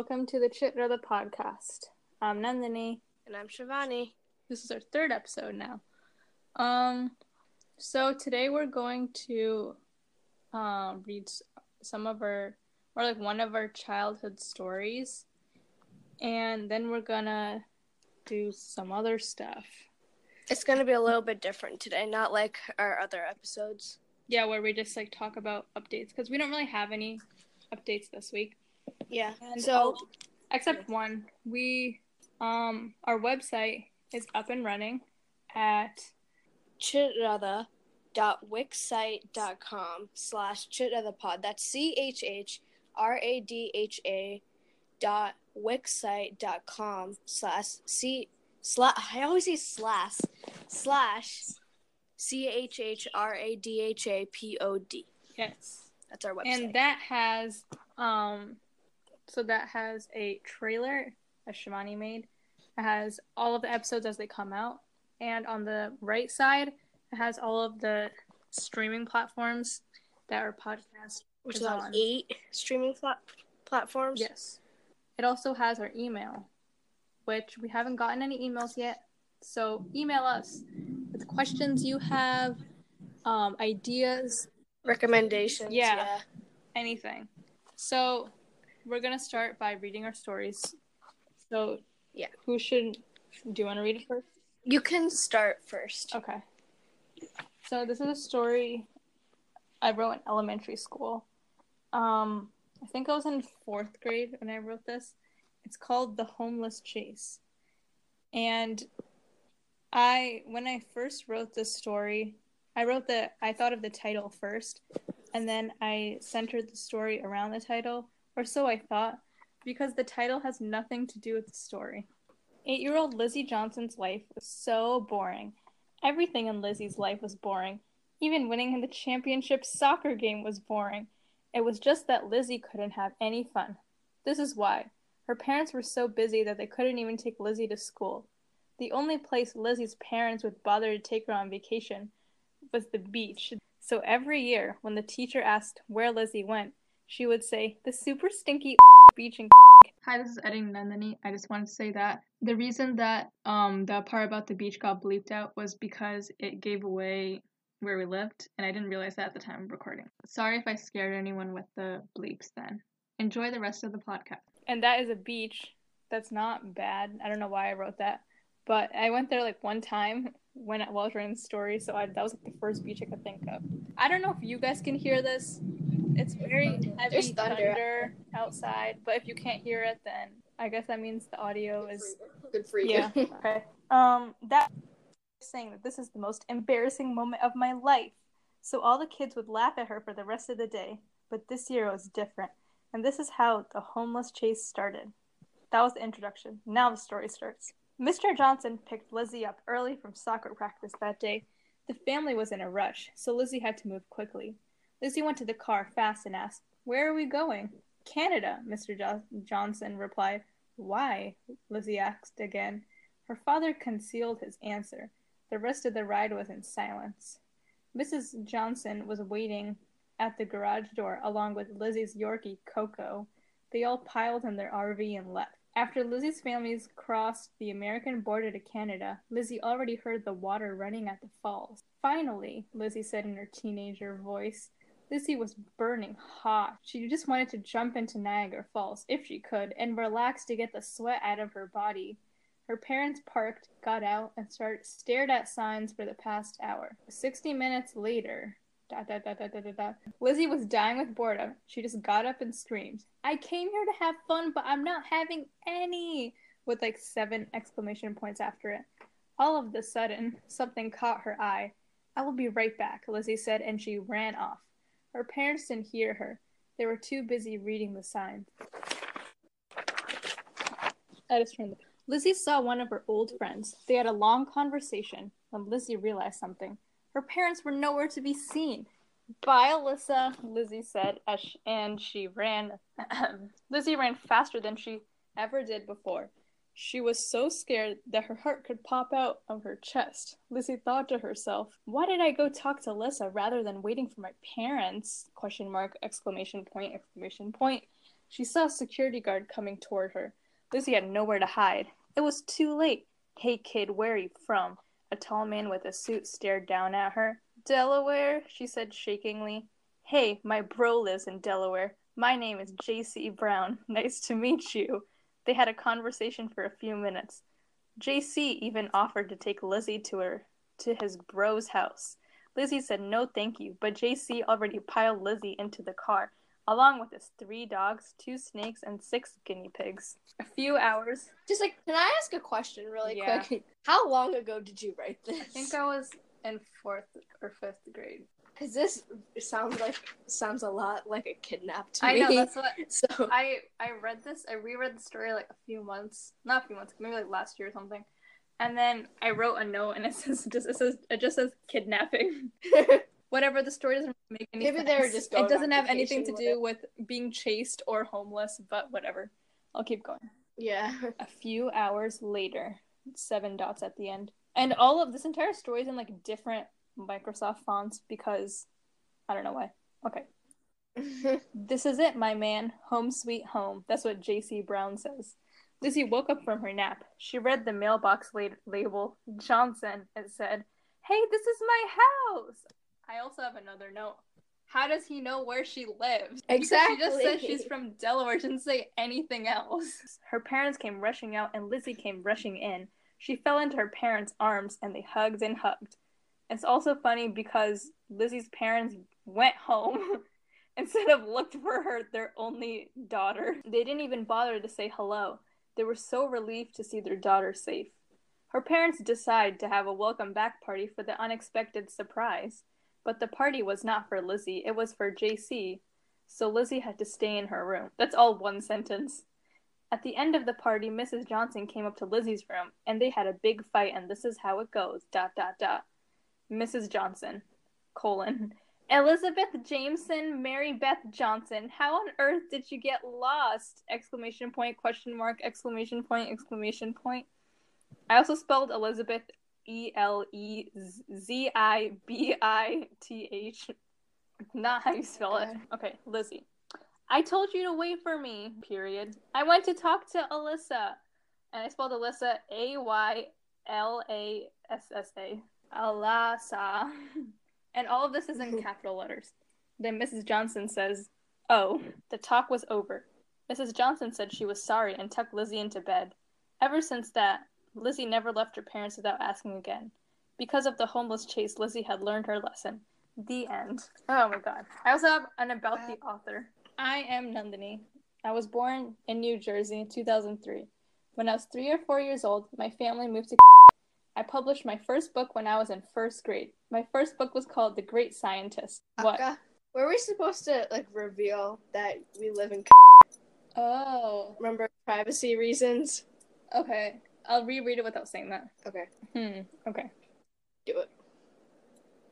Welcome to the Chhradha podcast. I'm Nandini. And I'm Shivani. This is our third episode now. Um, so today we're going to um read some of our or like one of our childhood stories, and then we're gonna do some other stuff. It's gonna be a little bit different today, not like our other episodes. Yeah, where we just like talk about updates because we don't really have any updates this week. Yeah. And so, oh, except one, we um our website is up and running at chhradha.wixsite.com slash chhradhapod. That's C H H R A D H A dot wixsite.com slash C slash I always say slash slash C H H R A D H A P O D. Yes. That's our website. And that has um so that has a trailer a Shivani made. It has all of the episodes as they come out. And on the right side, it has all of the streaming platforms that are podcast which is is on eight streaming plat- platforms. Yes. It also has our email, which we haven't gotten any emails yet. So email us with questions you have, um, ideas, Recommendations. Yeah. yeah. anything. So we're gonna start by reading our stories. So Yeah. who should do you want to read it first? You can start first. Okay. So this is a story I wrote in elementary school. Um, I think I was in fourth grade when I wrote this. It's called The Homeless Chase. And I when I first wrote this story, I wrote the I thought of the title first, and then I centered the story around the title, or so I thought, because the title has nothing to do with the story. Eight year old Lizzie Johnson's life was so boring. Everything in Lizzie's life was boring. Even winning in the championship soccer game was boring. It was just that Lizzie couldn't have any fun. This is why. Her parents were so busy that they couldn't even take Lizzie to school. The only place Lizzie's parents would bother to take her on vacation was the beach. So every year, when the teacher asked where Lizzie went, she would say, The super stinky beach in Hi, this is Editing Nandini. I just wanted to say that the reason that um the part about the beach got bleeped out was because it gave away where we lived, and I didn't realize that at the time of recording. Sorry if I scared anyone with the bleeps then. Enjoy the rest of the podcast. And that is a beach that's not bad. I don't know why I wrote that, but I went there like one time when while I was writing the story, so I, that was like the first beach I could think of. I don't know if you guys can hear this. It's very heavy There's thunder. thunder outside, but if you can't hear it, then I guess that means the audio is Good for you. yeah. okay. Um, that saying that this is the most embarrassing moment of my life. So all the kids would laugh at her for the rest of the day. But this year was different, and this is how the homeless chase started. That was the introduction. Now the story starts. Mr. Johnson picked Lizzie up early from soccer practice that day. The family was in a rush, so Lizzie had to move quickly. Lizzie went to the car fast and asked, Where are we going? Canada, Mr. Jo- Johnson replied. Why? Lizzie asked again. Her father concealed his answer. The rest of the ride was in silence. Mrs. Johnson was waiting at the garage door along with Lizzie's Yorkie, Coco. They all piled in their RV and left. After Lizzie's families crossed the American border to Canada, Lizzie already heard the water running at the falls. Finally, Lizzie said in her teenager voice, Lizzie was burning hot. She just wanted to jump into Niagara Falls if she could and relax to get the sweat out of her body. Her parents parked, got out, and started stared at signs for the past hour. Sixty minutes later, da, da, da, da, da, da, Lizzie was dying with boredom. She just got up and screamed, "I came here to have fun, but I'm not having any!" With like seven exclamation points after it. All of a sudden, something caught her eye. I will be right back, Lizzie said, and she ran off. Her parents didn't hear her. They were too busy reading the signs. I just turned the Lizzie saw one of her old friends. They had a long conversation when Lizzie realized something. Her parents were nowhere to be seen. Bye, Alyssa, Lizzie said, as sh- and she ran. Lizzie ran faster than she ever did before. She was so scared that her heart could pop out of her chest. Lizzie thought to herself, "Why did I go talk to Alyssa rather than waiting for my parents?" Question mark! Exclamation point! Exclamation point! She saw a security guard coming toward her. Lizzie had nowhere to hide. It was too late. Hey, kid, where are you from? A tall man with a suit stared down at her. Delaware, she said shakingly. Hey, my bro lives in Delaware. My name is J.C. Brown. Nice to meet you. They had a conversation for a few minutes. J.C. even offered to take Lizzie to her to his bro's house. Lizzie said no thank you, but J.C. already piled Lizzie into the car, along with his three dogs, two snakes, and six guinea pigs. A few hours. Just like, can I ask a question really Yeah. quick? How long ago did you write this? I think I was in fourth or fifth grade. Because this sounds like sounds a lot like a kidnap to I me. know that's what so I I read this. I reread the story like a few months, not a few months, maybe like last year or something. And then I wrote a note, and it says just it says it just says kidnapping. Whatever the story doesn't make any Maybe sense. they were just it doesn't have anything to do with being chased or homeless, but whatever. I'll keep going. yeah. A few hours later, seven dots at the end, and all of this entire story is in like different Microsoft fonts because I don't know why. Okay. This is it, my man. Home sweet home. That's what J.C. Brown says. Lizzie woke up from her nap. She read the mailbox la- label, Johnson, and said, Hey, this is my house. I also have another note. How does he know where she lives? Because She just said she's from Delaware. She didn't say anything else. Her parents came rushing out, and Lizzie came rushing in. She fell into her parents' arms, and they hugged and hugged. It's also funny because Lizzie's parents went home instead of looked for her, their only daughter. They didn't even bother to say hello. They were so relieved to see their daughter safe. Her parents decide to have a welcome back party for the unexpected surprise. But the party was not for Lizzie, it was for JC. So Lizzie had to stay in her room. That's all one sentence. At the end of the party, Mrs. Johnson came up to Lizzie's room, and they had a big fight, and this is how it goes. Dot dot dot. Mrs. Johnson, colon. Elizabeth Jameson, Mary Beth Johnson. How on earth did you get lost? Exclamation point, question mark, exclamation point, exclamation point. I also spelled Elizabeth E L E Z I B I T H. Not how you spell it. Okay, Lizzie. I told you to wait for me, period. I went to talk to Alyssa. And I spelled Alyssa A Y L A S S A. Alyssa. And all of this is in capital letters. Then Mrs. Johnson says, Oh, the talk was over. Mrs. Johnson said she was sorry and tucked Lizzie into bed. Ever since that, Lizzie never left her parents without asking again. Because of the homeless chase, Lizzie had learned her lesson. The end. Oh my god. I also have an about the author. I am Nandini. I was born in New Jersey in 2003. When I was three or four years old, my family moved to. I published my first book when I was in first grade. My first book was called The Great Scientist. What? Akka, Were we supposed to like reveal that we live in? Oh. Remember privacy reasons? Okay. I'll reread it without saying that. Okay, Hmm. Okay. do it.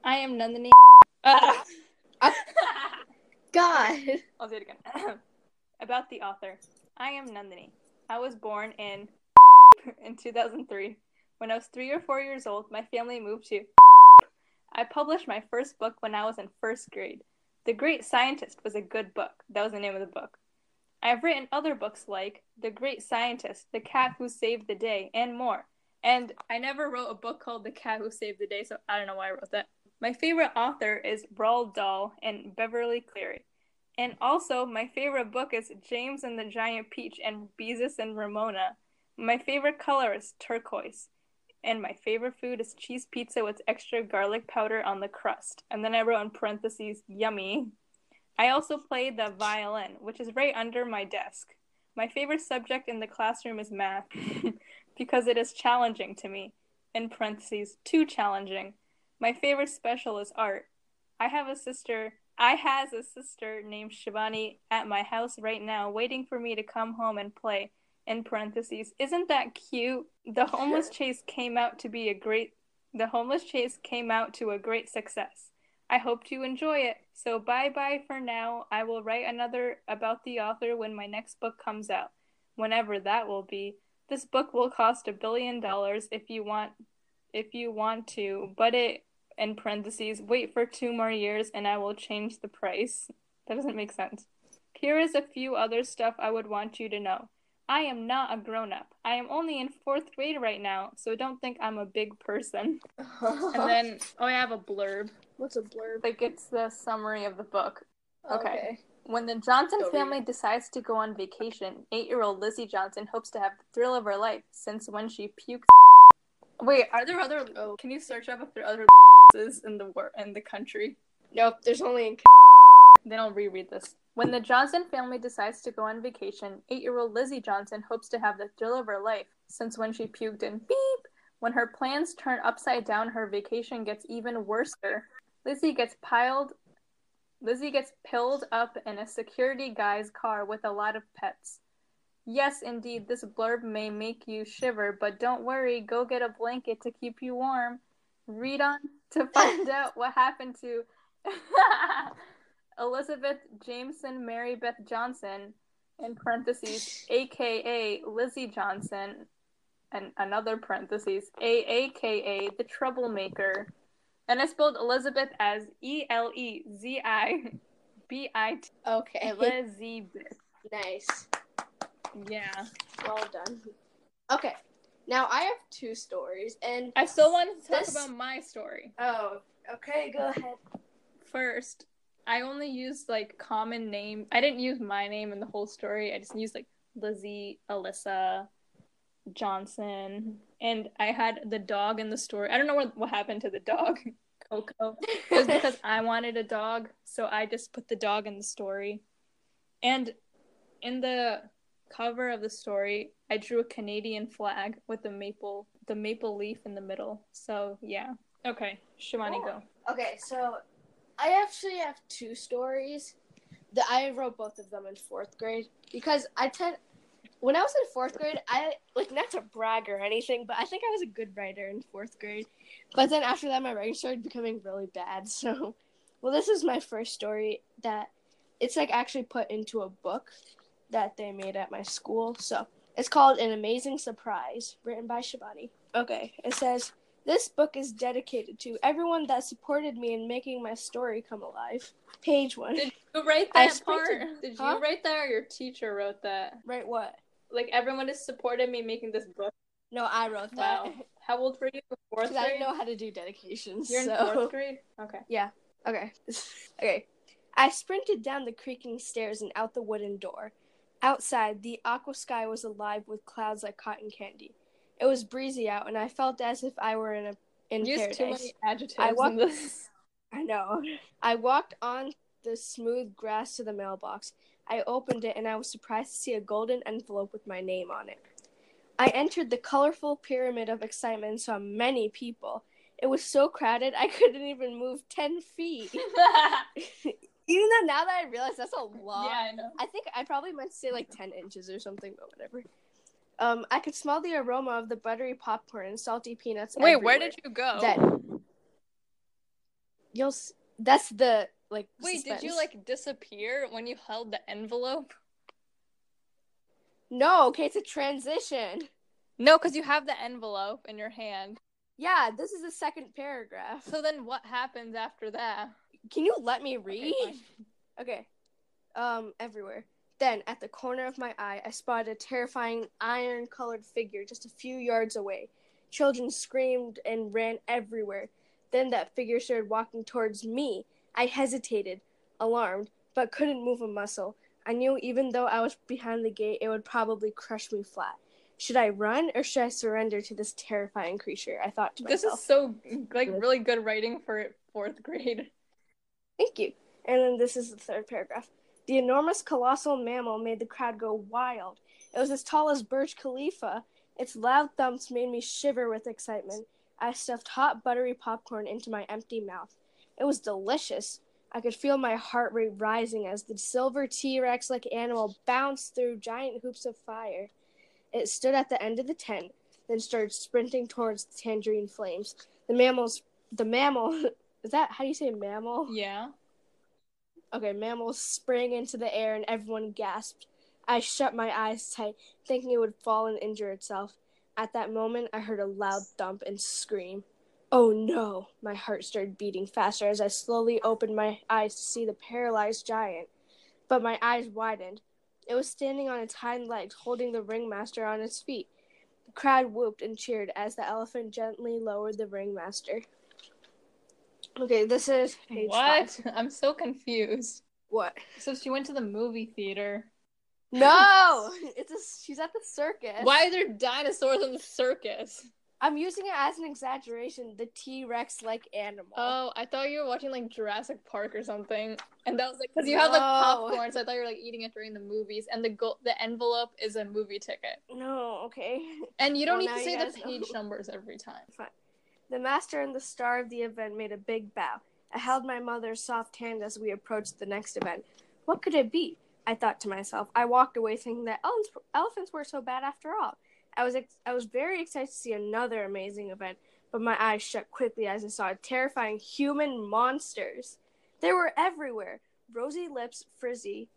I am Nandini. Ah. God. I'll do it again. About the author. I am Nandini. I was born in in 2003. When I was three or four years old, my family moved to. I published my first book when I was in first grade. The Great Scientist was a good book. That was the name of the book. I have written other books like The Great Scientist, The Cat Who Saved the Day, and more. And I never wrote a book called The Cat Who Saved the Day, so I don't know why I wrote that. My favorite author is Roald Dahl and Beverly Cleary. And also, my favorite book is James and the Giant Peach and Beezus and Ramona. My favorite color is turquoise. And my favorite food is cheese pizza with extra garlic powder on the crust. And then I wrote in parentheses, yummy. I also play the violin, which is right under my desk. My favorite subject in the classroom is math because it is challenging to me. In parentheses, too challenging. My favorite special is art. I have a sister. I has a sister named Shivani at my house right now, waiting for me to come home and play. In parentheses, isn't that cute? The homeless chase came out to be a great. The homeless chase came out to a great success. I hope you enjoy it. So bye bye for now. I will write another about the author when my next book comes out, whenever that will be. This book will cost a billion dollars if you want if you want to, but it in parentheses, wait for two more years and I will change the price. That doesn't make sense. Here is a few other stuff I would want you to know. I am not a grown up. I am only in fourth grade right now, so don't think I'm a big person. And then, oh, I have a blurb. what's a blurb? Like, it's the summary of the book. Okay. When the Johnson read family decides to go on vacation, eight year old Lizzie Johnson hopes to have the thrill of her life since when she puked. Wait, are there other. Oh. Can you search up if there are other in the wor- in the country? Nope, there's only in Then I'll reread this. When the Johnson family decides to go on vacation, eight year old Lizzie Johnson hopes to have the thrill of her life since when she puked in beep. When her plans turn upside down, her vacation gets even worse. Lizzie gets piled. Lizzie gets pilled up in a security guy's car with a lot of pets. Yes, indeed, this blurb may make you shiver, but don't worry, go get a blanket to keep you warm. Read on to find out what happened to Elizabeth Jameson Mary Beth Johnson, in parentheses, aka Lizzie Johnson, and another parentheses, AAKA the troublemaker. And I spelled Elizabeth as E L E Z I B I T. Okay. Elizabeth. nice. Yeah. Well done. Okay. Now I have two stories and I still wanted to talk This- about my story. oh, okay, go ahead. First, I only used like common name. I didn't use my name in the whole story. I just used like Lizzie, Alyssa, Johnson, and I had the dog in the story. I don't know what what happened to the dog, Coco. It was because I wanted a dog, so I just put the dog in the story. And in the cover of the story, I drew a Canadian flag with the maple the maple leaf in the middle. So yeah. Okay, Shivani, go. Okay, so I actually have two stories. That I wrote both of them in fourth grade because I tend when I was in fourth grade, I like not to brag or anything, but I think I was a good writer in fourth grade. But then after that, my writing started becoming really bad. So, well, this is my first story that it's like actually put into a book that they made at my school. So it's called An Amazing Surprise, written by Shivani. Okay, it says. This book is dedicated to everyone that supported me in making my story come alive. Page one. Did you write that part? sprinted- Did Huh? you write that or your teacher wrote that? Right, what? Like everyone has supported me making this book. No, I wrote that. Wow. How old were you? Fourth I grade? didn't know how to do dedications. You're in so. fourth grade? Okay. Yeah. Okay. okay. I sprinted down the creaking stairs and out the wooden door. Outside, the aqua sky was alive with clouds like cotton candy. It was breezy out, and I felt as if I were in a in Used paradise. too many adjectives I in walked- this. I know. I walked on the smooth grass to the mailbox. I opened it and I was surprised to see a golden envelope with my name on it. I entered the colorful pyramid of excitement and saw many people. It was so crowded I couldn't even move 10 feet. Even though now that I realize that's a lot. yeah, I know. I think I probably meant to say like 10 inches or something, but whatever. Um, I could smell the aroma of the buttery popcorn and salty peanuts. Wait, where did you go? That you'll. s- That's the like. Wait, did you like disappear when you held the envelope? No, okay, it's a transition. No, because you have the envelope in your hand. Yeah, this is the second paragraph. So then what happens after that? Can you let me read? fine. Okay. Um, everywhere. Then, at the corner of my eye, I spotted a terrifying iron colored figure just a few yards away. Children screamed and ran everywhere. Then that figure started walking towards me. I hesitated, alarmed, but couldn't move a muscle. I knew even though I was behind the gate, it would probably crush me flat. Should I run or should I surrender to this terrifying creature? I thought to myself. This is so like really good writing for fourth grade. Thank you. And then this is the third paragraph. The enormous colossal mammal made the crowd go wild. It was as tall as Burj Khalifa. Its loud thumps made me shiver with excitement. I stuffed hot buttery popcorn into my empty mouth. It was delicious. I could feel my heart rate rising as the silver T Rex like animal bounced through giant hoops of fire. It stood at the end of the tent, then started sprinting towards the tangerine flames. The mammals the mammal is that how do you say mammal? Yeah. Okay, mammals sprang into the air and everyone gasped. I shut my eyes tight, thinking it would fall and injure itself. At that moment, I heard a loud thump and scream. Oh no! My heart started beating faster as I slowly opened my eyes to see the paralyzed giant. but my eyes widened. It was standing on its hind legs, holding the ringmaster on its feet. The crowd whooped and cheered as the elephant gently lowered the ringmaster. Okay, this is page what? five. I'm so confused. What? So she went to the movie theater. No, it's a. She's at the circus. Why are there dinosaurs in the circus? I'm using it as an exaggeration. The T Rex like animal. Oh, I thought you were watching like Jurassic Park or something, and that was like because you have like No. popcorn, so I thought you were like eating it during the movies, and the go- the envelope is a movie ticket, no, okay. and you don't Well, need to say the know. page numbers every time. The master and the star of the event made a big bow. I held my mother's soft hand as we approached the next event. What could it be? I thought to myself. I walked away thinking that elephants, were so bad after all. I was ex- I was very excited to see another amazing event, but my eyes shut quickly as I saw terrifying human monsters. They were everywhere: rosy lips, frizzy,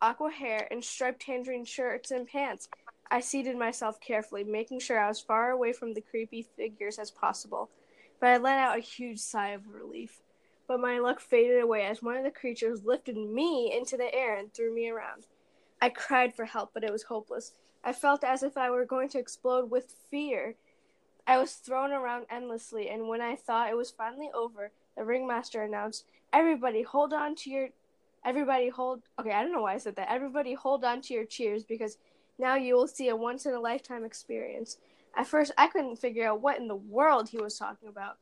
aqua hair, and striped tangerine shirts and pants. I seated myself carefully, making sure I was far away from the creepy figures as possible. But I let out a huge sigh of relief. But my luck faded away as one of the creatures lifted me into the air and threw me around. I cried for help, but it was hopeless. I felt as if I were going to explode with fear. I was thrown around endlessly, and when I thought it was finally over, the ringmaster announced, Everybody hold on to your everybody hold okay, I don't know why I said that. Everybody hold on to your cheers because now you will see a once in a lifetime experience. At first I couldn't figure out what in the world he was talking about.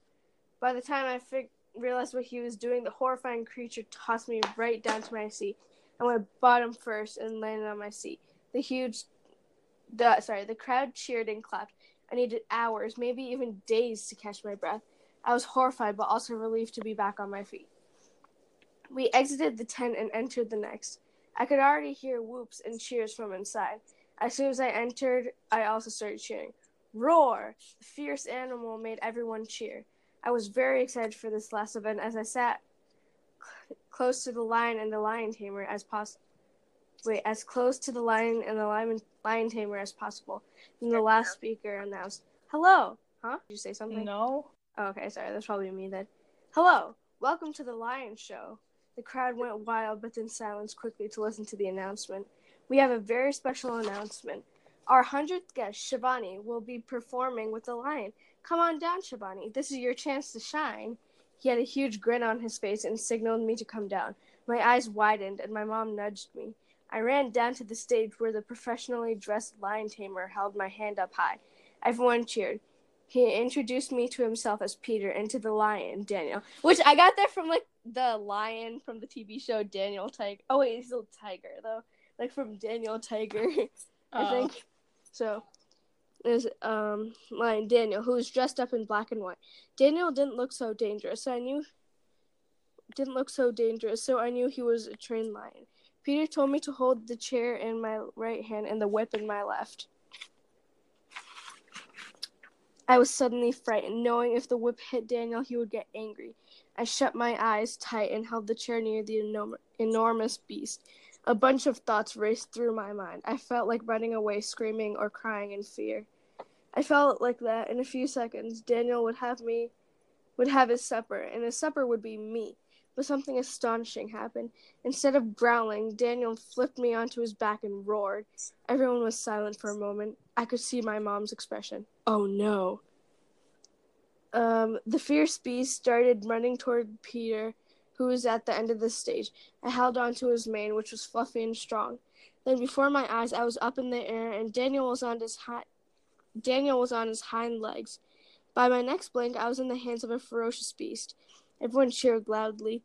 By the time I fig- realized what he was doing, the horrifying creature tossed me right down to my seat. I went bottom first and landed on my seat. The huge the sorry, the crowd cheered and clapped. I needed hours, maybe even days to catch my breath. I was horrified but also relieved to be back on my feet. We exited the tent and entered the next. I could already hear whoops and cheers from inside. As soon as I entered, I also started cheering. Roar! The fierce animal made everyone cheer. I was very excited for this last event as I sat cl- close to the lion and the lion tamer as possible. Wait, as close to the lion and the lion, lion tamer as possible. Then the last speaker announced, "Hello, huh? Did you say something? No. Oh, okay, sorry, that's probably me then. Hello, welcome to the Lion Show. The crowd went wild, but then silenced quickly to listen to the announcement. We have a very special announcement. Our hundredth guest, Shivani, will be performing with the lion. Come on down, Shivani. This is your chance to shine. He had a huge grin on his face and signaled me to come down. My eyes widened, and my mom nudged me. I ran down to the stage where the professionally dressed lion tamer held my hand up high. Everyone cheered. He introduced me to himself as Peter and to the lion, Daniel. Which I got that from like the lion from the TV show Daniel Tiger. Oh wait, he's a little tiger though. Like from Daniel Tiger, I Oh. think. So is um lion Daniel, who was dressed up in black and white. Daniel didn't look so dangerous, so I knew didn't look so dangerous, so I knew he was a trained lion. Peter told me to hold the chair in my right hand and the whip in my left. I was suddenly frightened, knowing if the whip hit Daniel, he would get angry. I shut my eyes tight and held the chair near the enorm- enormous beast. A bunch of thoughts raced through my mind. I felt like running away, screaming or crying in fear. I felt like that in a few seconds. Daniel would have me, would have his supper, and his supper would be me. But something astonishing happened. Instead of growling, Daniel flipped me onto his back and roared. Everyone was silent for a moment. I could see my mom's expression. Oh no. Um, the fierce beast started running toward Peter, who was at the end of the stage. I held on to his mane, which was fluffy and strong. Then, before my eyes, I was up in the air, and Daniel was on his hi- Daniel was on his hind legs. By my next blink, I was in the hands of a ferocious beast. Everyone cheered loudly.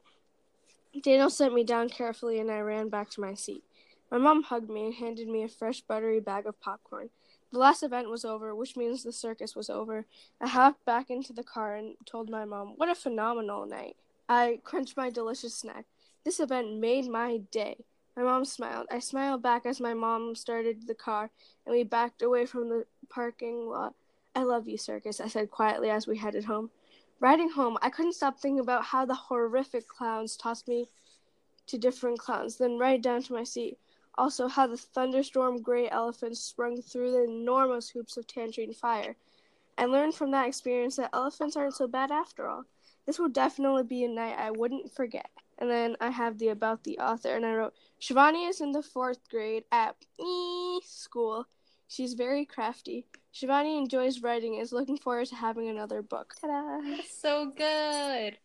Daniel set me down carefully, and I ran back to my seat. My mom hugged me and handed me a fresh, buttery bag of popcorn. The last event was over, which means the circus was over. I hopped back into the car and told my mom, What a phenomenal night. I crunched my delicious snack. This event made my day. My mom smiled. I smiled back as my mom started the car, and we backed away from the parking lot. I love you, circus, I said quietly as we headed home. Riding home, I couldn't stop thinking about how the horrific clowns tossed me to different clowns, then right down to my seat. Also, how the thunderstorm gray elephants sprung through the enormous hoops of tangerine fire. I learned from that experience that elephants aren't so bad after all. This will definitely be a night I wouldn't forget. And then I have the about the author, and I wrote Shivani is in the fourth grade at school. She's very crafty. Shivani enjoys writing and is looking forward to having another book. Ta-da! That's so good.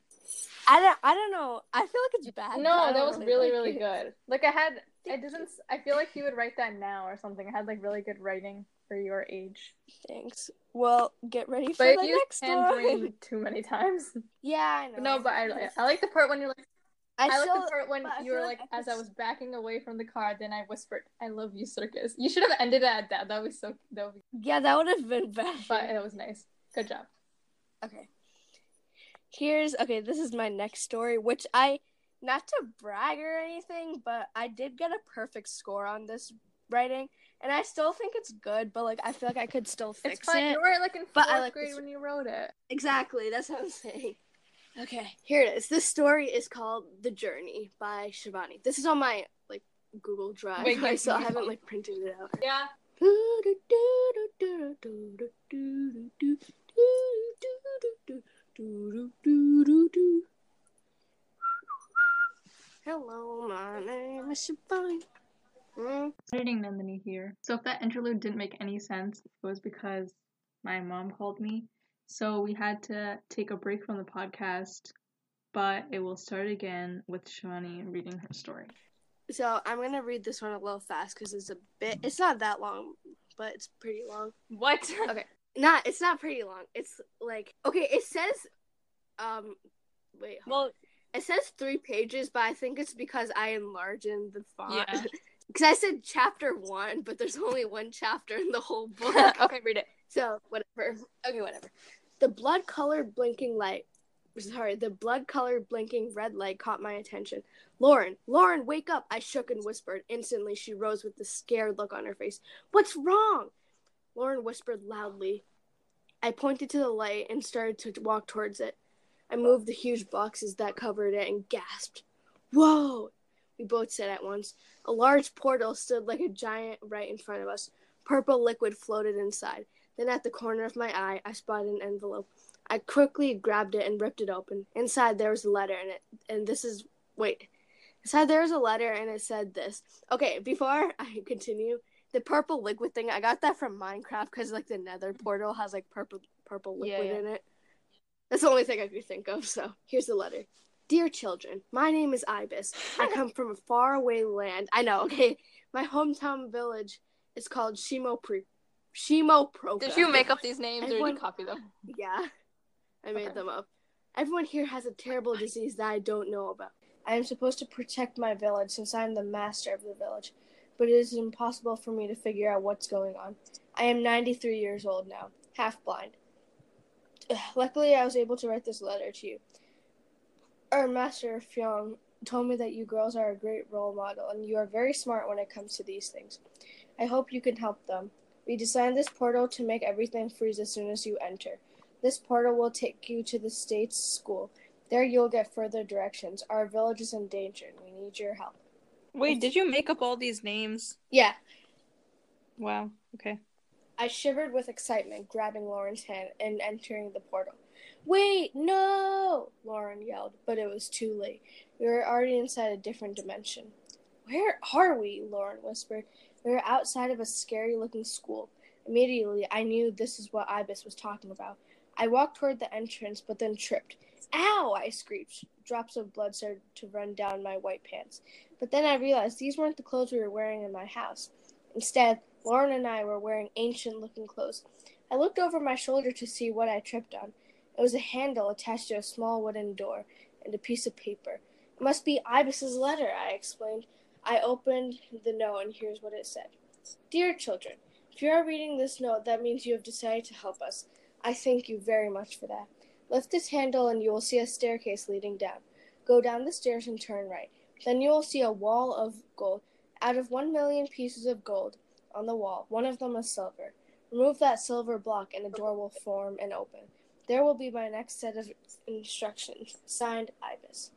I don't, I don't know. I feel like it's bad. No, that was really, like really good. Like I had, I Thank didn't. I feel like you would write that now or something. I had like really good writing for your age. Thanks. Well, get ready for But the you next one. dream too many times. Yeah, I know. No, but I, I like the part when you're like. I, I, like the part when you were like, like I as I was backing away from the car, then I whispered, "I love you, circus." You should have ended it at that. That was so. That would be. yeah, that would have been better. But it was nice. Good job. Okay. Here's okay, this is my next story, which I not to brag or anything, but I did get a perfect score on this writing. And I still think it's good, but like I feel like I could still fix It's fine. it. You were like in But fourth I like grade when you wrote it. Exactly, that's what I'm saying. Okay, here it is. This story is called The Journey by Shivani. This is on my like Google Drive. Wait, I still haven't like printed it out. Yeah. Hello, my name is Shivani. Mm. Editing Nandini here. So if that interlude didn't make any sense, it was because my mom called me. So we had to take a break from the podcast, but it will start again with Shivani reading her story. So I'm gonna read this one a little fast because it's a bit. It's not that long, but it's pretty long. What? Okay, not. It's not pretty long. It's like okay. It says, um, wait. hold Well, It says three pages, but I think it's because I enlarged in the font. Yeah. Because I said chapter one, but there's only one chapter in the whole book. okay, read it. so whatever. Okay, whatever. The blood colored blinking light. Sorry, the blood colored blinking red light caught my attention. Lauren, Lauren, wake up! I shook and whispered. Instantly, she rose with a scared look on her face. What's wrong? Lauren whispered loudly. I pointed to the light and started to walk towards it. I moved the huge boxes that covered it and gasped. Whoa! We both said at once. A large portal stood like a giant right in front of us. Purple liquid floated inside. Then at the corner of my eye, I spotted an envelope. I quickly grabbed it and ripped it open. Inside there was a letter in it, and this is wait. Inside there was a letter and it said this. Okay, before I continue, the purple liquid thing, I got that from Minecraft because like the Nether portal has like purple purple Yeah, liquid yeah. in it. That's the only thing I could think of. So here's the letter. Dear children, my name is Ibis. I come from a faraway land. I know, okay. My hometown village is called Shimo Pre Shimo Proka. Did you make up these names or did Everyone- you copy them? Yeah, I made Okay. them up. Everyone here has a terrible disease that I don't know about. I am supposed to protect my village since I am the master of the village, but it is impossible for me to figure out what's going on. I am 93 years old now, half blind. Luckily, I was able to write this letter to you. Our master, Fyong, told me that you girls are a great role model and you are very smart when it comes to these things. I hope you can help them. We designed this portal to make everything freeze as soon as you enter. This portal will take you to the state's school. There you'll get further directions. Our village is in danger and we need your help. Wait, did you make up all these names? Yeah. Wow. Okay. I shivered with excitement, grabbing Lauren's hand and entering the portal. Wait, no! Lauren yelled, but it was too late. We were already inside a different dimension. Where are we? Lauren whispered. We were outside of a scary looking school. Immediately, I knew this is what Ibis was talking about. I walked toward the entrance, but then tripped. Ow! I screeched. Drops of blood started to run down my white pants. But then I realized these weren't the clothes we were wearing in my house. Instead, Lauren and I were wearing ancient looking clothes. I looked over my shoulder to see what I tripped on. It was a handle attached to a small wooden door and a piece of paper. It must be Ibis's letter, I explained. I opened the note and here's what it said. Dear children, if you are reading this note, that means you have decided to help us. I thank you very much for that. Lift this handle and you will see a staircase leading down. Go down the stairs and turn right. Then you will see a wall of gold. Out of one million pieces of gold on the wall, one of them is silver. Remove that silver block and a door will form and open. There will be my next set of instructions. Signed, Ibis.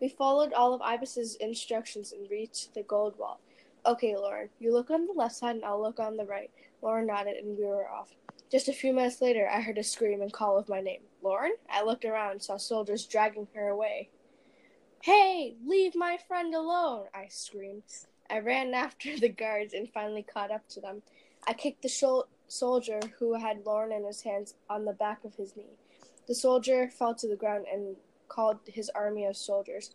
We followed all of Ibis's instructions and reached the gold wall. Okay, Lauren, you look on the left side and I'll look on the right. Lauren nodded and we were off. Just a few minutes later, I heard a scream and call of my name. Lauren? I looked around and saw soldiers dragging her away. Hey, leave my friend alone! I screamed. I ran after the guards and finally caught up to them. I kicked the shol- soldier who had Lauren in his hands on the back of his knee. The soldier fell to the ground and called his army of soldiers.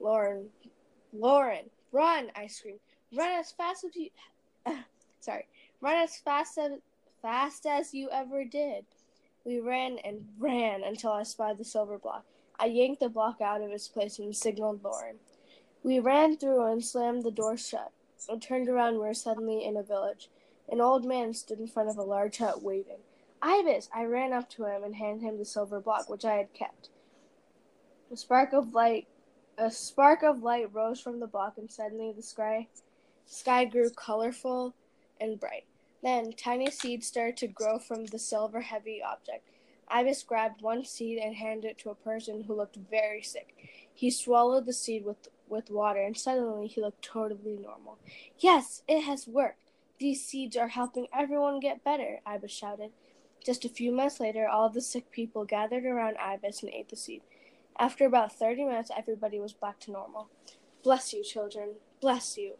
Lauren, Lauren, run! I screamed. Run as fast as you. sorry, run as fast as fast as you ever did. We ran and ran until I spied the silver block. I yanked the block out of its place and signaled Lauren. We ran through and slammed the door shut. I turned around and we were suddenly in a village. An old man stood in front of a large hut waving. Ibis! I ran up to him and handed him the silver block, which I had kept. A spark of light a spark of light rose from the block and suddenly the sky sky grew colorful and bright. Then tiny seeds started to grow from the silver heavy object. Ibis grabbed one seed and handed it to a person who looked very sick. He swallowed the seed with, with water and suddenly he looked totally normal. Yes, it has worked. These seeds are helping everyone get better, Ibis shouted. Just a few minutes later, all the sick people gathered around Ibis and ate the seed. After about 30 minutes, everybody was back to normal. Bless you, children. Bless you,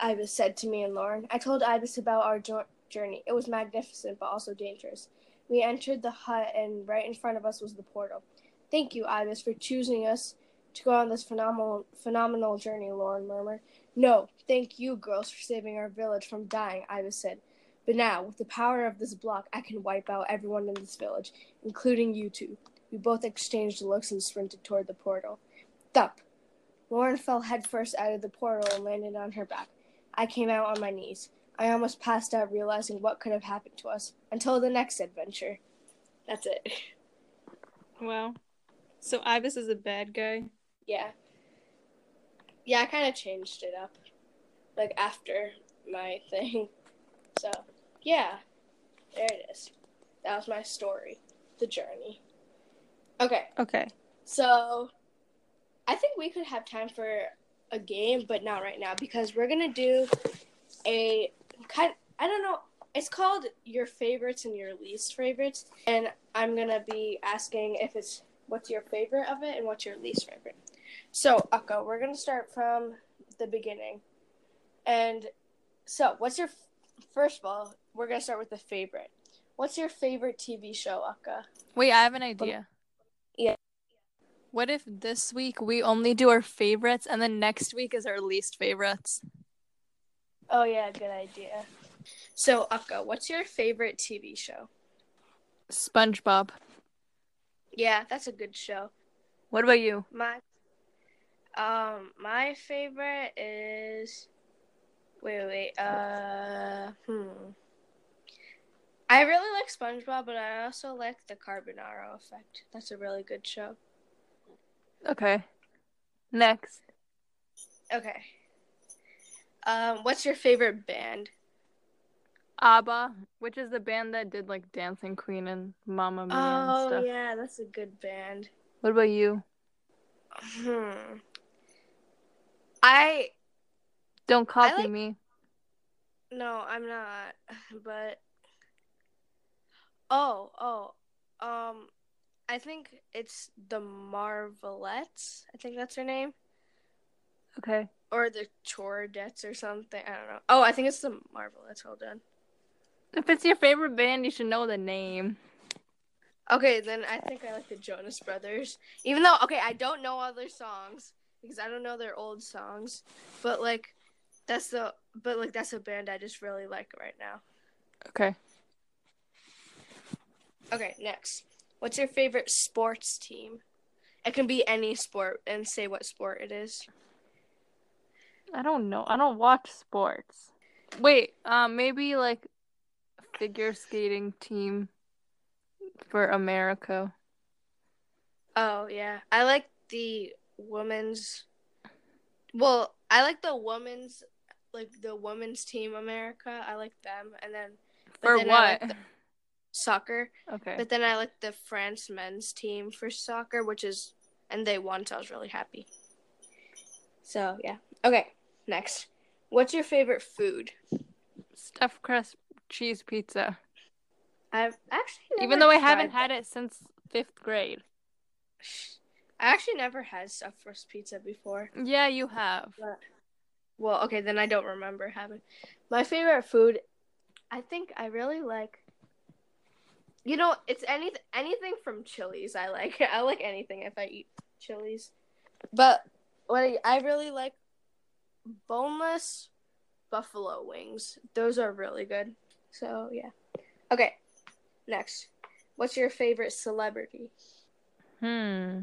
Ibis said to me and Lauren. I told Ibis about our jo- journey. It was magnificent, but also dangerous. We entered the hut, and right in front of us was the portal. Thank you, Ibis, for choosing us to go on this phenomenal, phenomenal journey, Lauren murmured. No, thank you, girls, for saving our village from dying, Ibis said. But now, with the power of this block, I can wipe out everyone in this village, including you two. We both exchanged looks and sprinted toward the portal. Thump! Lauren fell headfirst out of the portal and landed on her back. I came out on my knees. I almost passed out, realizing what could have happened to us. Until the next adventure. That's it. Wow. So Ibis is a bad guy. Yeah. Yeah, I kind of changed it up. Like after my thing. So, yeah. There it is. That was my story. The journey. Okay. Okay. So, I think we could have time for a game, but not right now because we're gonna do a kind. I don't know. It's called your favorites and your least favorites, and I'm gonna be asking if it's what's your favorite of it and what's your least favorite. So, Akko, we're gonna start from the beginning, and so what's your first of all? We're gonna start with the favorite. What's your favorite TV show, Akka? Wait, I have an idea. Yeah. What if this week we only do our favorites and then next week is our least favorites? Oh yeah, good idea. So, Akka, what's your favorite TV show? SpongeBob. Yeah, that's a good show. What about you? My um my favorite is wait wait uh hmm I really like SpongeBob, but I also like the Carbonaro Effect. That's a really good show. Okay. Next. Okay. Um, what's your favorite band? ABBA, which is the band that did like Dancing Queen and Mamma Mia and Oh stuff. yeah, that's a good band. What about you? Hmm. I Don't copy like- me. no, I'm not. But oh, oh, um, I think it's the Marvelettes. I think that's her name, Okay. or the Chordettes or something. I don't know. Oh, I think it's the Marvelettes. Hold on. If it's your favorite band, you should know the name. Okay, then I think I like the Jonas Brothers. Even though, okay, I don't know all their songs because I don't know their old songs, but like, that's the but like that's a band I just really like right now. Okay. Okay, next. What's your favorite sports team? It can be any sport and say what sport it is. I don't know. I don't watch sports. Wait, um, maybe like figure skating team for America. Oh, yeah. I like the women's Well, I like the women's like the women's team America. I like them and then For then what? like the soccer. Okay. But then I like the France men's team for soccer, which is and they won, so I was really happy. So yeah. Okay, next. What's your favorite food? Stuffed crust cheese pizza. I've actually Even though I haven't had it since fifth grade. I actually never had stuffed crust pizza before. Yeah, you have. But, well, okay, then I don't remember having. My favorite food, I think I really like. You know, it's anything anything from Chili's. I like. I like anything if I eat Chili's. But what I, I really like boneless buffalo wings. Those are really good. So yeah. Okay. Next. What's your favorite celebrity? Hmm.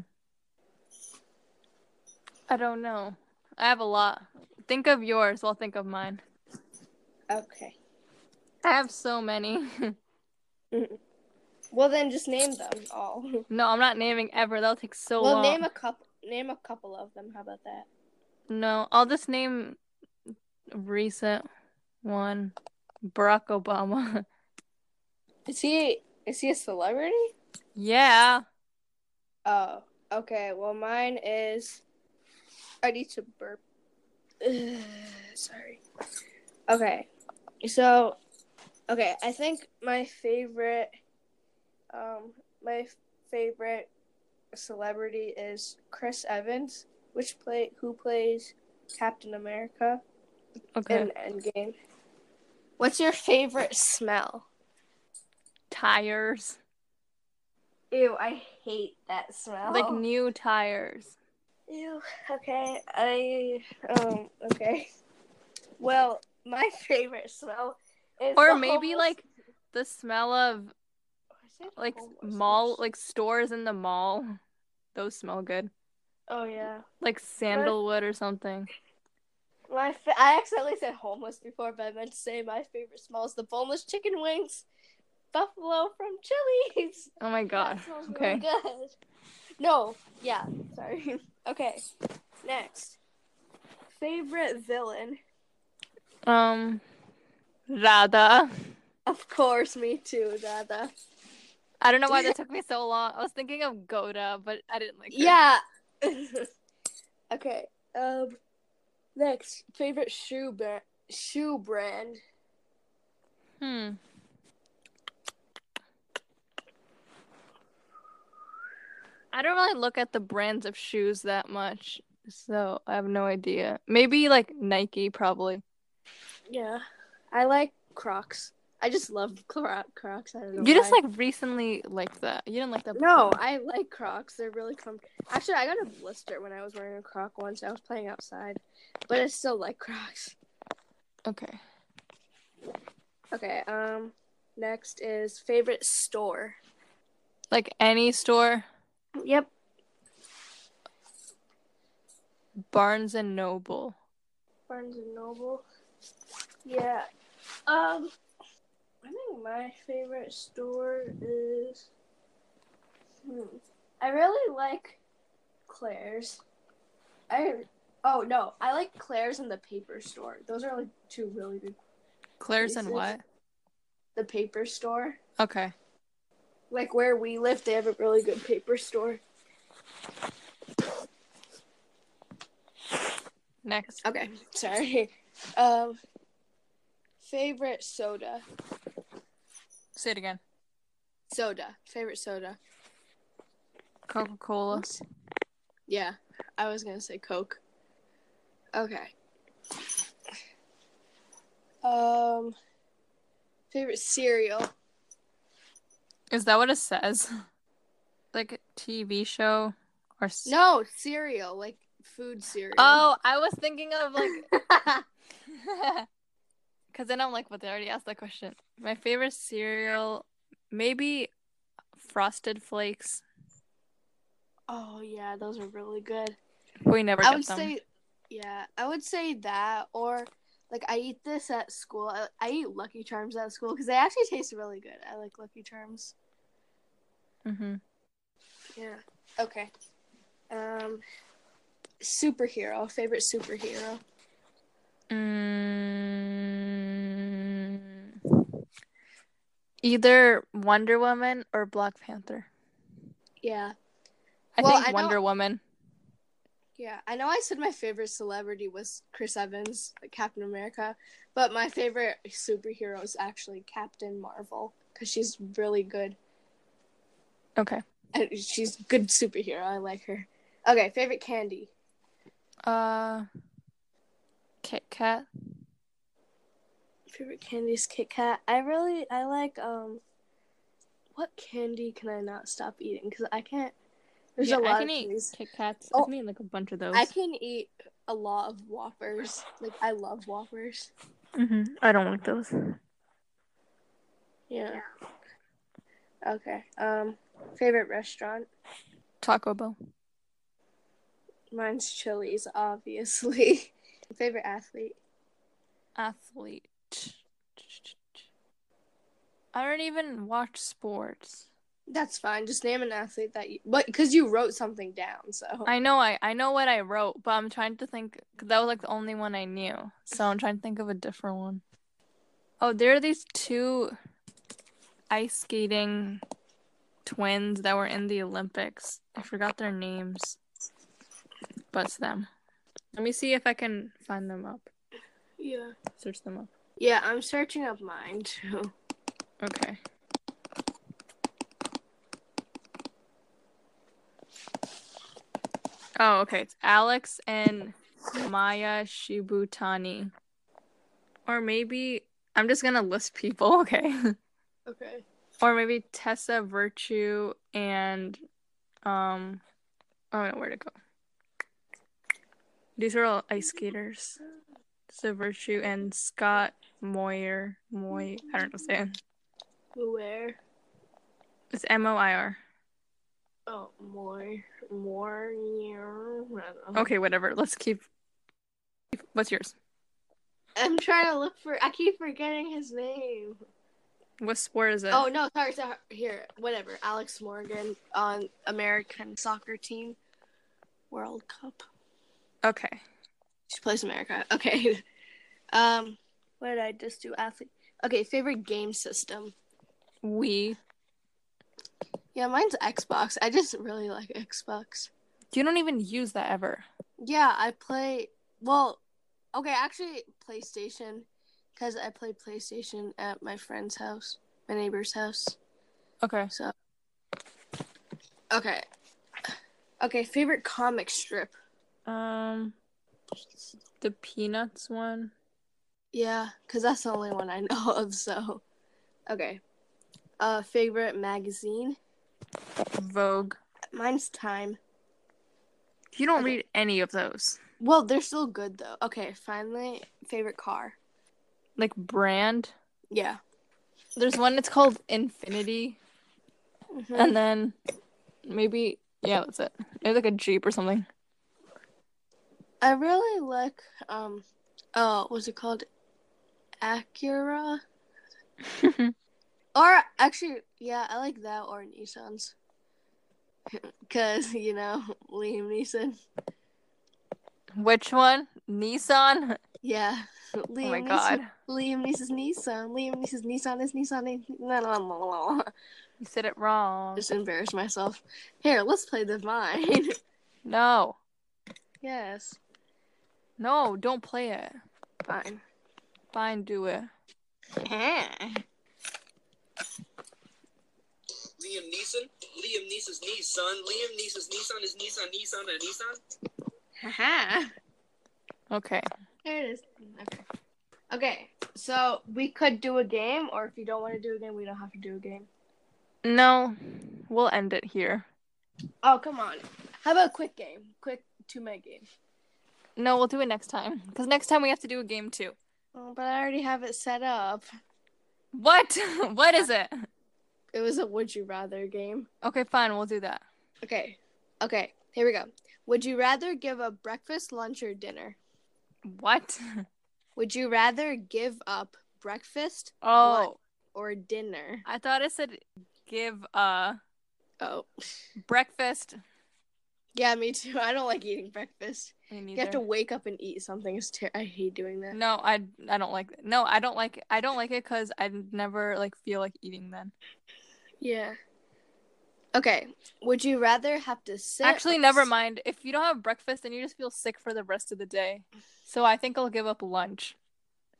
I don't know. I have a lot. Think of yours, I'll think of mine. Okay. I have so many. Well then just name them all. no, I'm not naming ever. That'll take so well long. name a couple name a couple of them. How about that? No, I'll just name recent one. Barack Obama. Is he is he a celebrity? yeah. Oh, okay. Well, mine is. I need to burp. Sorry. Okay, so, okay. I think my favorite, um, my favorite celebrity is Chris Evans, which play who plays Captain America Okay. in Endgame. What's your favorite smell? Tires. Ew, I hate that smell. Like new tires. Ew. Okay. I um. Okay. Well, my favorite smell is Or maybe homeless- like the smell of like mall like stores in the mall. Those smell good. Oh yeah. Like sandalwood or something. My fa- I accidentally said homeless before, but I meant to say my favorite smell is the boneless chicken wings, buffalo from Chili's. Oh my god. Okay. really good. No. Yeah. Sorry. okay. Next. Favorite villain. Um Radha. Of course, me too, Dada. I don't know why that took me so long. I was thinking of Goda, but I didn't like her. Yeah. okay. Um. Next, favorite shoe brand. Shoe brand. Hmm. I don't really look at the brands of shoes that much, so I have no idea. Maybe like Nike, probably. Yeah. I like Crocs. I just love Cro- Crocs. I don't know. You just like recently liked that. You didn't like that. No. I like Crocs. They're really comfy. Actually, I got a blister when I was wearing a Croc once. I was playing outside, but I still like Crocs. Okay. Okay. Um. Next is favorite store. Like any store, Yep. Barnes and Noble. Barnes and Noble. Yeah. Um. I think my favorite store is. Hmm. I really like Claire's. I. Oh no, I like Claire's and the paper store. Those are like two really good. Claire's and what? The paper store. Okay. Like where we live, they have a really good paper store. Next. Okay, sorry. Um, favorite soda. Say it again. Soda. Favorite soda. Coca Cola. Yeah, I was gonna say Coke. Okay. Um, favorite cereal. Is that what it says? Like TV show or No, cereal like food cereal. Oh, I was thinking of like Because then I'm like, but they already asked that question. My favorite cereal, maybe Frosted Flakes. oh yeah, those are really good. We never I get would them. say, yeah, I would say that, or like I eat this at school. I, I eat Lucky Charms at school because they actually taste really good. I like Lucky Charms. Hmm Yeah. Okay. Um, superhero. Favorite superhero. Mm, either Wonder Woman or Black Panther. Yeah. I Well, think I know- Wonder Woman. Yeah. I know I said my favorite celebrity was Chris Evans, like Captain America, but my favorite superhero is actually Captain Marvel because she's really good. Okay. She's a good superhero. I like her. Okay, favorite candy. Uh, Kit Kat. Favorite candy is Kit Kat. I really I like um. What candy can I not stop eating? Because I can't. There's Yeah, a lot I can of eat candies. Kit Kats. Oh. I can eat like a bunch of those. I can eat a lot of Whoppers. Like I love Whoppers. hmm I don't like those. Yeah. Okay. Um, favorite restaurant. Taco Bell. Mine's Chili's, obviously. favorite athlete. Athlete. I don't even watch sports. That's fine. Just name an athlete that you. But because you wrote something down, so. I know I I know what I wrote, but I'm trying to think cause that was like the only one I knew. So I'm trying to think of a different one. Oh, there are these two ice skating twins that were in the Olympics. I forgot their names. But it's them. Let me see if I can find them up. Yeah. Search them up. Yeah, I'm searching up mine too. Okay. Oh, okay. It's Alex and Maya Shibutani. Or maybe I'm just gonna list people, okay? Okay. Or maybe Tessa Virtue and um oh no, where'd it go? These are all ice skaters. Tessa Virtue and Scott Moyer Moy I don't know say it. Where? It's M O I R. Oh, more, more. Yeah. I don't know. Okay, whatever. Let's keep. What's yours? I'm trying to look for. I keep forgetting his name. What sport is it? Oh no, sorry, sorry. Here, whatever. Alex Morgan on American soccer team, World Cup. okay. She plays America. Okay. Um, what did I just do? Athlete. Okay, favorite game system. Wii. Yeah, mine's Xbox. I just really like Xbox. You don't even use that ever. Yeah, I play. Well, okay, actually, PlayStation, because I play PlayStation at my friend's house, my neighbor's house. Okay. So, okay, okay. Favorite comic strip. Um. The Peanuts one. Yeah, because that's the only one I know of. So, okay. Uh, favorite magazine. Vogue. Mine's Time. You don't Okay. read any of those. Well, they're still good though. Okay, finally, favorite car. Like brand. Yeah. There's one that's called Infiniti, Mhm. and then maybe yeah, that's it. Maybe like a Jeep or something. I really like um oh was it called? Acura? Or actually yeah, I like that or Nissans. Cause, you know, Liam Neeson. Which one? Nissan. Yeah. Liam Oh my Neeson- god. Liam Neeson's Nissan. Liam Neeson's Nissan is Nissan. is- No, no, no, no, no. You said it wrong. Just embarrass myself. Here, let's play the vine. No. yes. No, don't play it. Fine. Fine, do it. Liam Neeson. Liam Neeson's Nissan. Liam Neeson's Nissan is Nissan. Nissan and Nissan. Haha. Okay. There it is. Okay. Okay. So we could do a game, or if you don't want to do a game, we don't have to do a game. No, we'll end it here. Oh come on. How about a quick game? Quick two minute game. No, we'll do it next time. Because next time we have to do a game too. Oh, but I already have it set up. What? what is it? It was a would you rather game. Okay, fine, we'll do that. Okay. Okay. Here we go. Would you rather give a breakfast, lunch, or dinner? What? Would you rather give up breakfast Oh, or dinner? I thought it said give uh Oh. breakfast. Yeah, me too. I don't like eating breakfast. Me You have to wake up and eat something. It's ter- I hate doing that. No, I I don't like it. No, I don't like. I don't like it because I never like feel like eating then. Yeah. Okay. Would you rather have to sit? Actually, never mind. If you don't have breakfast, then you just feel sick for the rest of the day. So I think I'll give up lunch.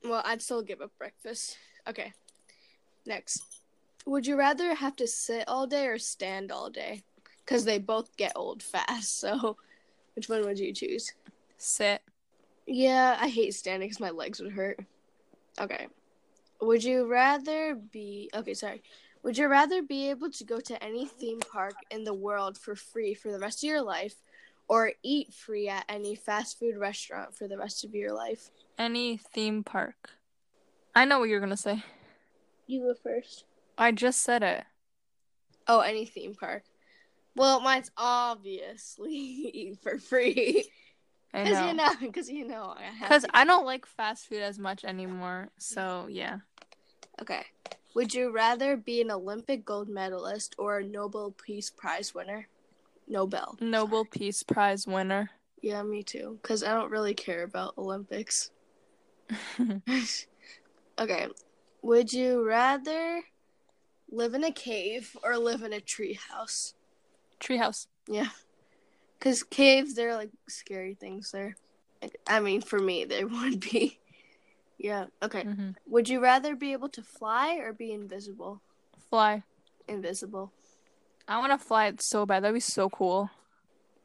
Well, I'd still give up breakfast. Okay. Next. Would you rather have to sit all day or stand all day? Because they both get old fast. So Which one would you choose? Sit. Yeah, I hate standing because my legs would hurt. Okay. Would you rather be okay? Sorry. Would you rather be able to go to any theme park in the world for free for the rest of your life, or eat free at any fast food restaurant for the rest of your life? Any theme park. I know what you're gonna say. You go first. I just said it. Oh, any theme park. Well, mine's obviously eat for free. I Because know. you know, because you know, I have Because to. I don't like fast food as much anymore. So yeah. Okay. Would you rather be an Olympic gold medalist or a Nobel Peace Prize winner? Nobel. Nobel Peace Prize winner. Yeah, me too. Because I don't really care about Olympics. okay. Would you rather live in a cave or live in a tree house? Treehouse. Yeah. Because caves, they're like scary things there. I mean, for me, they would be. Yeah. Okay. hmm Would you rather be able to fly or be invisible? Fly. Invisible. I want to fly it so bad. That'd be so cool.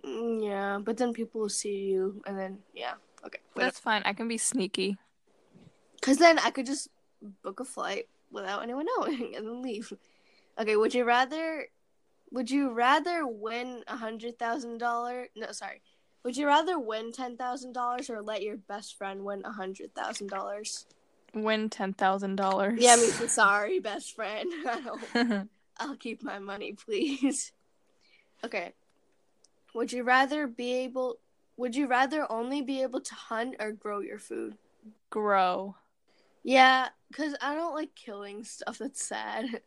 Mm, yeah, but then people will see you, and then yeah. Okay. That's fine. I can be sneaky. Because then I could just book a flight without anyone knowing and then leave. Okay. Would you rather? Would you rather win a hundred thousand dollar? No, sorry. Would you rather win ten thousand dollars or let your best friend win a hundred thousand dollars? Win ten thousand dollars. Yeah, me too. Sorry, best friend. I I'll keep my money, please. Okay. Would you rather be able would you rather only be able to hunt or grow your food? Grow. Yeah, cuz I don't like killing stuff that's sad.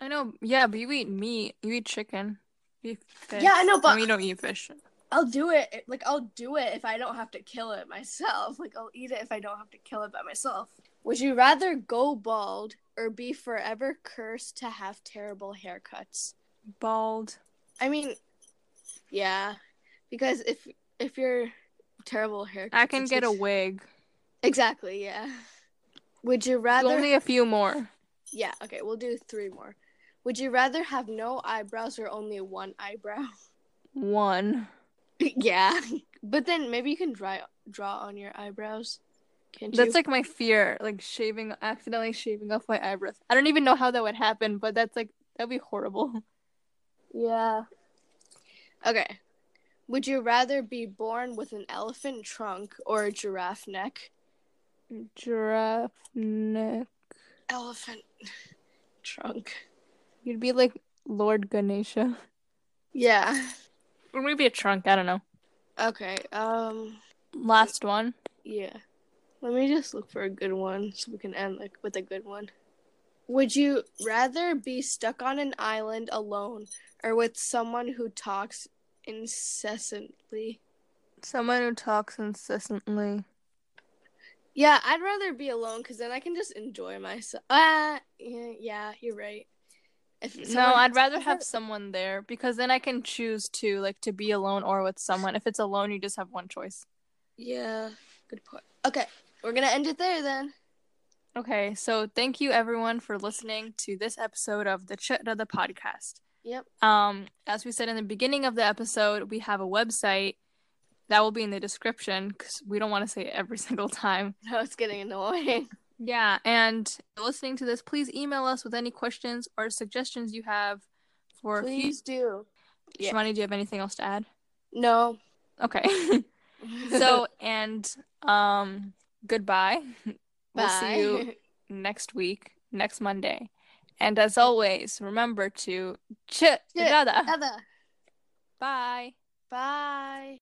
I know. Yeah, but you eat meat. You eat chicken. You eat fish. Yeah, I know, but- I mean, don't eat fish. I'll do it. Like I'll do it if I don't have to kill it myself. Like I'll eat it if I don't have to kill it by myself. Would you rather go bald or be forever cursed to have terrible haircuts? Bald. I mean, yeah, because if if you're terrible haircuts, I can it's get a wig. Exactly, yeah. Would you rather Only a few more. Yeah, okay, we'll do three more. Would you rather have no eyebrows or only one eyebrow? One. yeah. But then maybe you can draw draw on your eyebrows. Can't you? That's like my fear, like shaving, accidentally shaving off my eyebrows. I don't even know how that would happen, but that's like that'd be horrible. Yeah. Okay. Would you rather be born with an elephant trunk or a giraffe neck? Giraffe neck. Elephant trunk. You'd be like Lord Ganesha, Yeah. Or maybe a trunk. I don't know. Okay. Um Last one. Yeah. Let me just look for a good one so we can end like with a good one. Would you rather be stuck on an island alone or with someone who talks incessantly? Someone who talks incessantly. Yeah, I'd rather be alone because then I can just enjoy myself. Ah, yeah, yeah, you're right. No, I'd rather have someone there because then I can choose to like to be alone or with someone. If it's alone, you just have one choice. Yeah, good point. Okay, we're gonna end it there then. Okay, so thank you everyone for listening to this episode of the Chhradha podcast. Yep. Um, as we said in the beginning of the episode, we have a website that will be in the description because we don't want to say it every single time. No, it's getting annoying. Yeah, and listening to this, please email us with any questions or suggestions you have for Please do. yeah. Do you have anything else to add? No. Okay. so and um, goodbye. Bye. We'll see you next week, next Monday. And as always, remember to chit together. Bye. Bye.